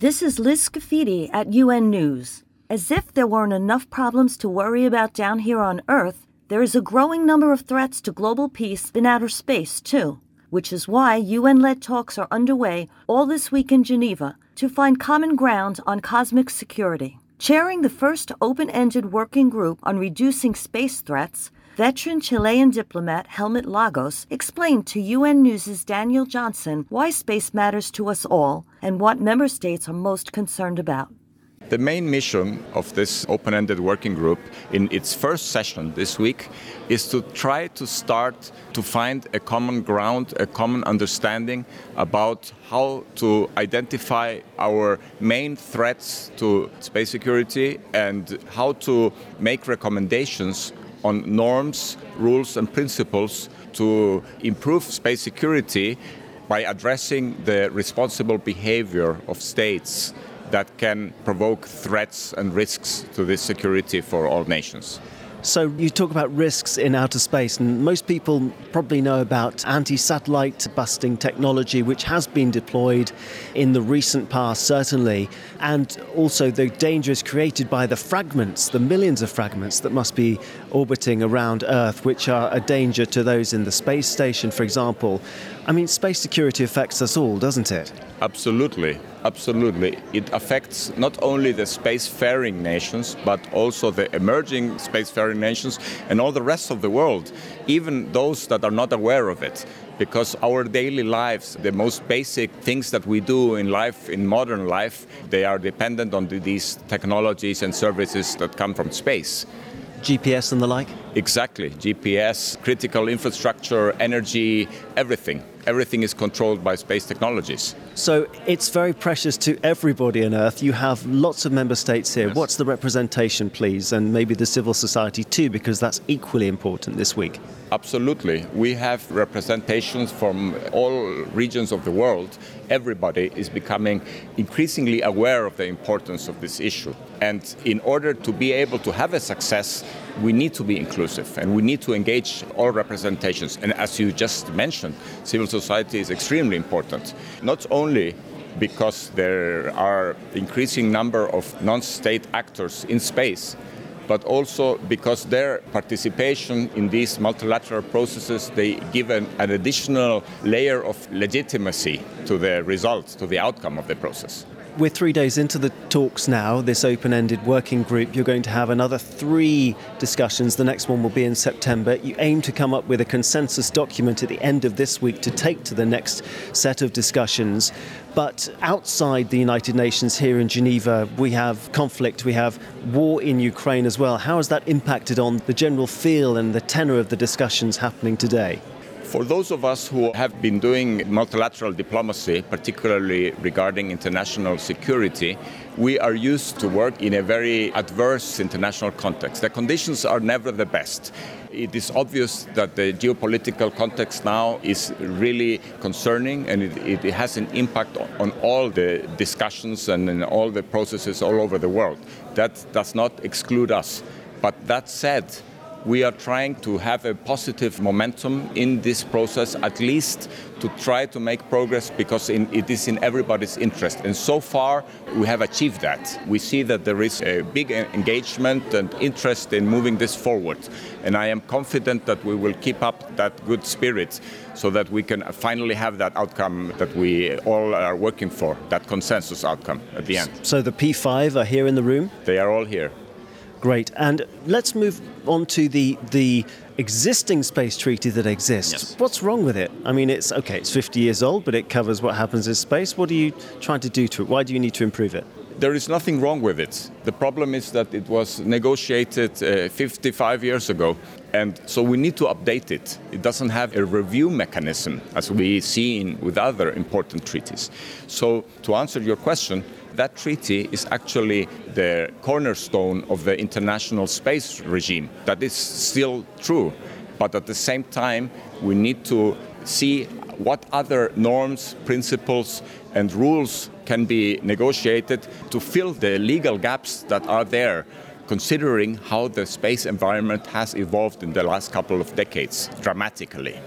This is Liz Scafidi at UN News. As if there weren't enough problems to worry about down here on Earth, there is a growing number of threats to global peace in outer space, too, which is why UN led talks are underway all this week in Geneva to find common ground on cosmic security. Chairing the first open ended working group on reducing space threats, veteran Chilean diplomat Hellmut Lagos explained to UN News' Daniel Johnson why space matters to us all and what member states are most concerned about. The main mission of this open ended working group in its first session this week is to try to start to find a common ground, a common understanding about how to identify our main threats to space security and how to make recommendations on norms, rules, and principles to improve space security by addressing the responsible behavior of states that can provoke threats and risks to this security for all nations. So, you talk about risks in outer space, and most people probably know about anti satellite busting technology, which has been deployed in the recent past, certainly, and also the dangers created by the fragments, the millions of fragments that must be orbiting around Earth, which are a danger to those in the space station, for example. I mean, space security affects us all, doesn't it? Absolutely, absolutely. It affects not only the spacefaring nations, but also the emerging spacefaring nations and all the rest of the world, even those that are not aware of it. Because our daily lives, the most basic things that we do in life, in modern life, they are dependent on these technologies and services that come from space. GPS and the like? Exactly. GPS, critical infrastructure, energy, everything. Everything is controlled by space technologies. So it's very precious to everybody on Earth. You have lots of member states here. Yes. What's the representation, please? And maybe the civil society too, because that's equally important this week. Absolutely. We have representations from all regions of the world. Everybody is becoming increasingly aware of the importance of this issue. And in order to be able to have a success, we need to be inclusive and we need to engage all representations. And as you just mentioned, civil society is extremely important. Not only because there are increasing number of non-state actors in space, but also because their participation in these multilateral processes, they give an, an additional layer of legitimacy to the results, to the outcome of the process. We're three days into the talks now, this open ended working group. You're going to have another three discussions. The next one will be in September. You aim to come up with a consensus document at the end of this week to take to the next set of discussions. But outside the United Nations here in Geneva, we have conflict, we have war in Ukraine as well. How has that impacted on the general feel and the tenor of the discussions happening today? For those of us who have been doing multilateral diplomacy, particularly regarding international security, we are used to work in a very adverse international context. The conditions are never the best. It is obvious that the geopolitical context now is really concerning and it, it has an impact on all the discussions and all the processes all over the world. That does not exclude us. But that said, we are trying to have a positive momentum in this process, at least to try to make progress because in, it is in everybody's interest. And so far, we have achieved that. We see that there is a big engagement and interest in moving this forward. And I am confident that we will keep up that good spirit so that we can finally have that outcome that we all are working for, that consensus outcome at the end. So the P5 are here in the room? They are all here. Great. And let's move on to the the existing space treaty that exists. Yes. What's wrong with it? I mean, it's okay. It's 50 years old, but it covers what happens in space. What are you trying to do to it? Why do you need to improve it? There is nothing wrong with it. The problem is that it was negotiated uh, 55 years ago, and so we need to update it. It doesn't have a review mechanism as we see in, with other important treaties. So, to answer your question, that treaty is actually the cornerstone of the international space regime. That is still true. But at the same time, we need to see what other norms, principles, and rules can be negotiated to fill the legal gaps that are there, considering how the space environment has evolved in the last couple of decades dramatically.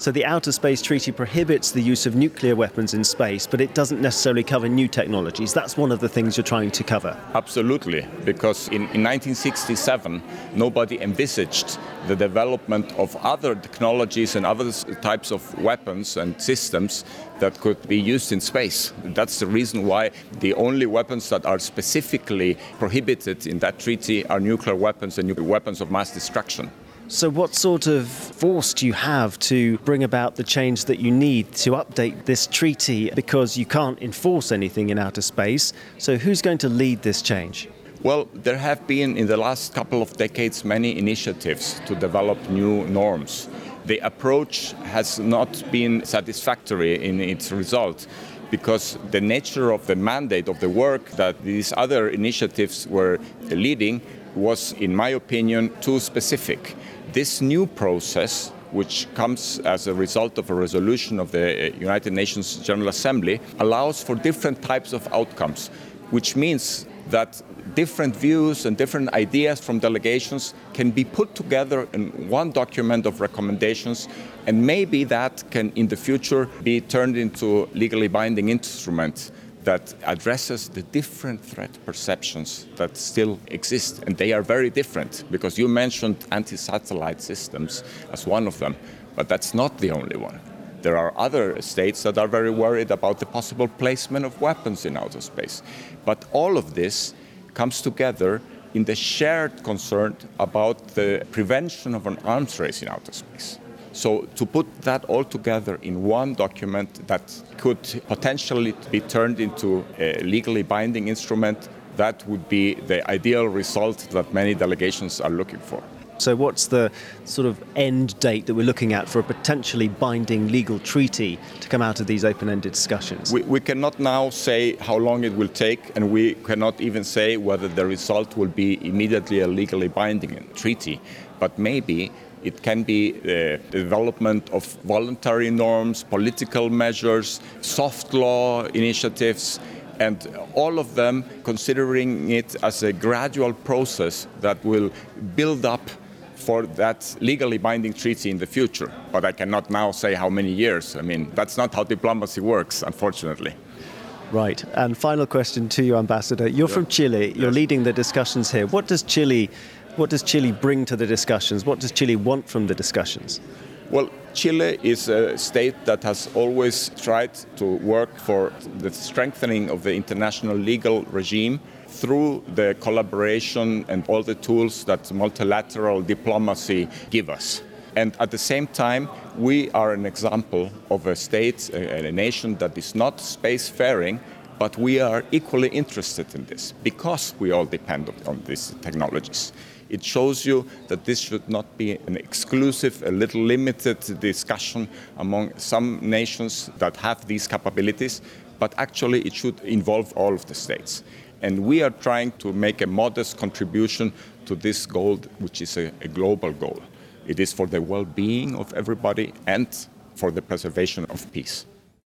So the Outer Space Treaty prohibits the use of nuclear weapons in space, but it doesn't necessarily cover new technologies. That's one of the things you're trying to cover. Absolutely, because in, in 1967, nobody envisaged the development of other technologies and other types of weapons and systems that could be used in space. That's the reason why the only weapons that are specifically prohibited in that treaty are nuclear weapons and weapons of mass destruction. So, what sort of force do you have to bring about the change that you need to update this treaty? Because you can't enforce anything in outer space. So, who's going to lead this change? Well, there have been in the last couple of decades many initiatives to develop new norms. The approach has not been satisfactory in its result because the nature of the mandate of the work that these other initiatives were leading was, in my opinion, too specific. This new process, which comes as a result of a resolution of the uh, United Nations General Assembly, allows for different types of outcomes, which means that different views and different ideas from delegations can be put together in one document of recommendations, and maybe that can in the future be turned into legally binding instruments that addresses the different threat perceptions that still exist. And they are very different because you mentioned anti satellite systems as one of them, but that's not the only one. There are other states that are very worried about the possible placement of weapons in outer space. But all of this comes together in the shared concern about the prevention of an arms race in outer space. So to put that all together in one document that could potentially be turned into a legally binding instrument, that would be the ideal result that many delegations are looking for. So, what's the sort of end date that we're looking at for a potentially binding legal treaty to come out of these open ended discussions? We, we, cannot now say how long it will take, and we cannot even say whether the result will be immediately a legally binding treaty. But maybe it can be uh, the development of voluntary norms, political measures, soft law initiatives, and all of them considering it as a gradual process that will build up for that legally binding treaty in the future. But I cannot now say how many years. I mean, that's not how diplomacy works, unfortunately. Right. And final question to you, Ambassador. You're yeah. from Chile. You're yes. leading the discussions here. What does Chile what does Chile bring to the discussions? What does Chile want from the discussions? Well, Chile is a state that has always tried to work for the strengthening of the international legal regime through the collaboration and all the tools that multilateral diplomacy give us. And at the same time, we are an example of a state, a, a nation that is not spacefaring, but we are equally interested in this because we all depend on these technologies. It shows you that this should not be an exclusive, a little limited discussion among some nations that have these capabilities, but actually it should involve all of the states. And we are trying to make a modest contribution to this goal, which is a, a global goal. It is for the well being of everybody and for the preservation of peace.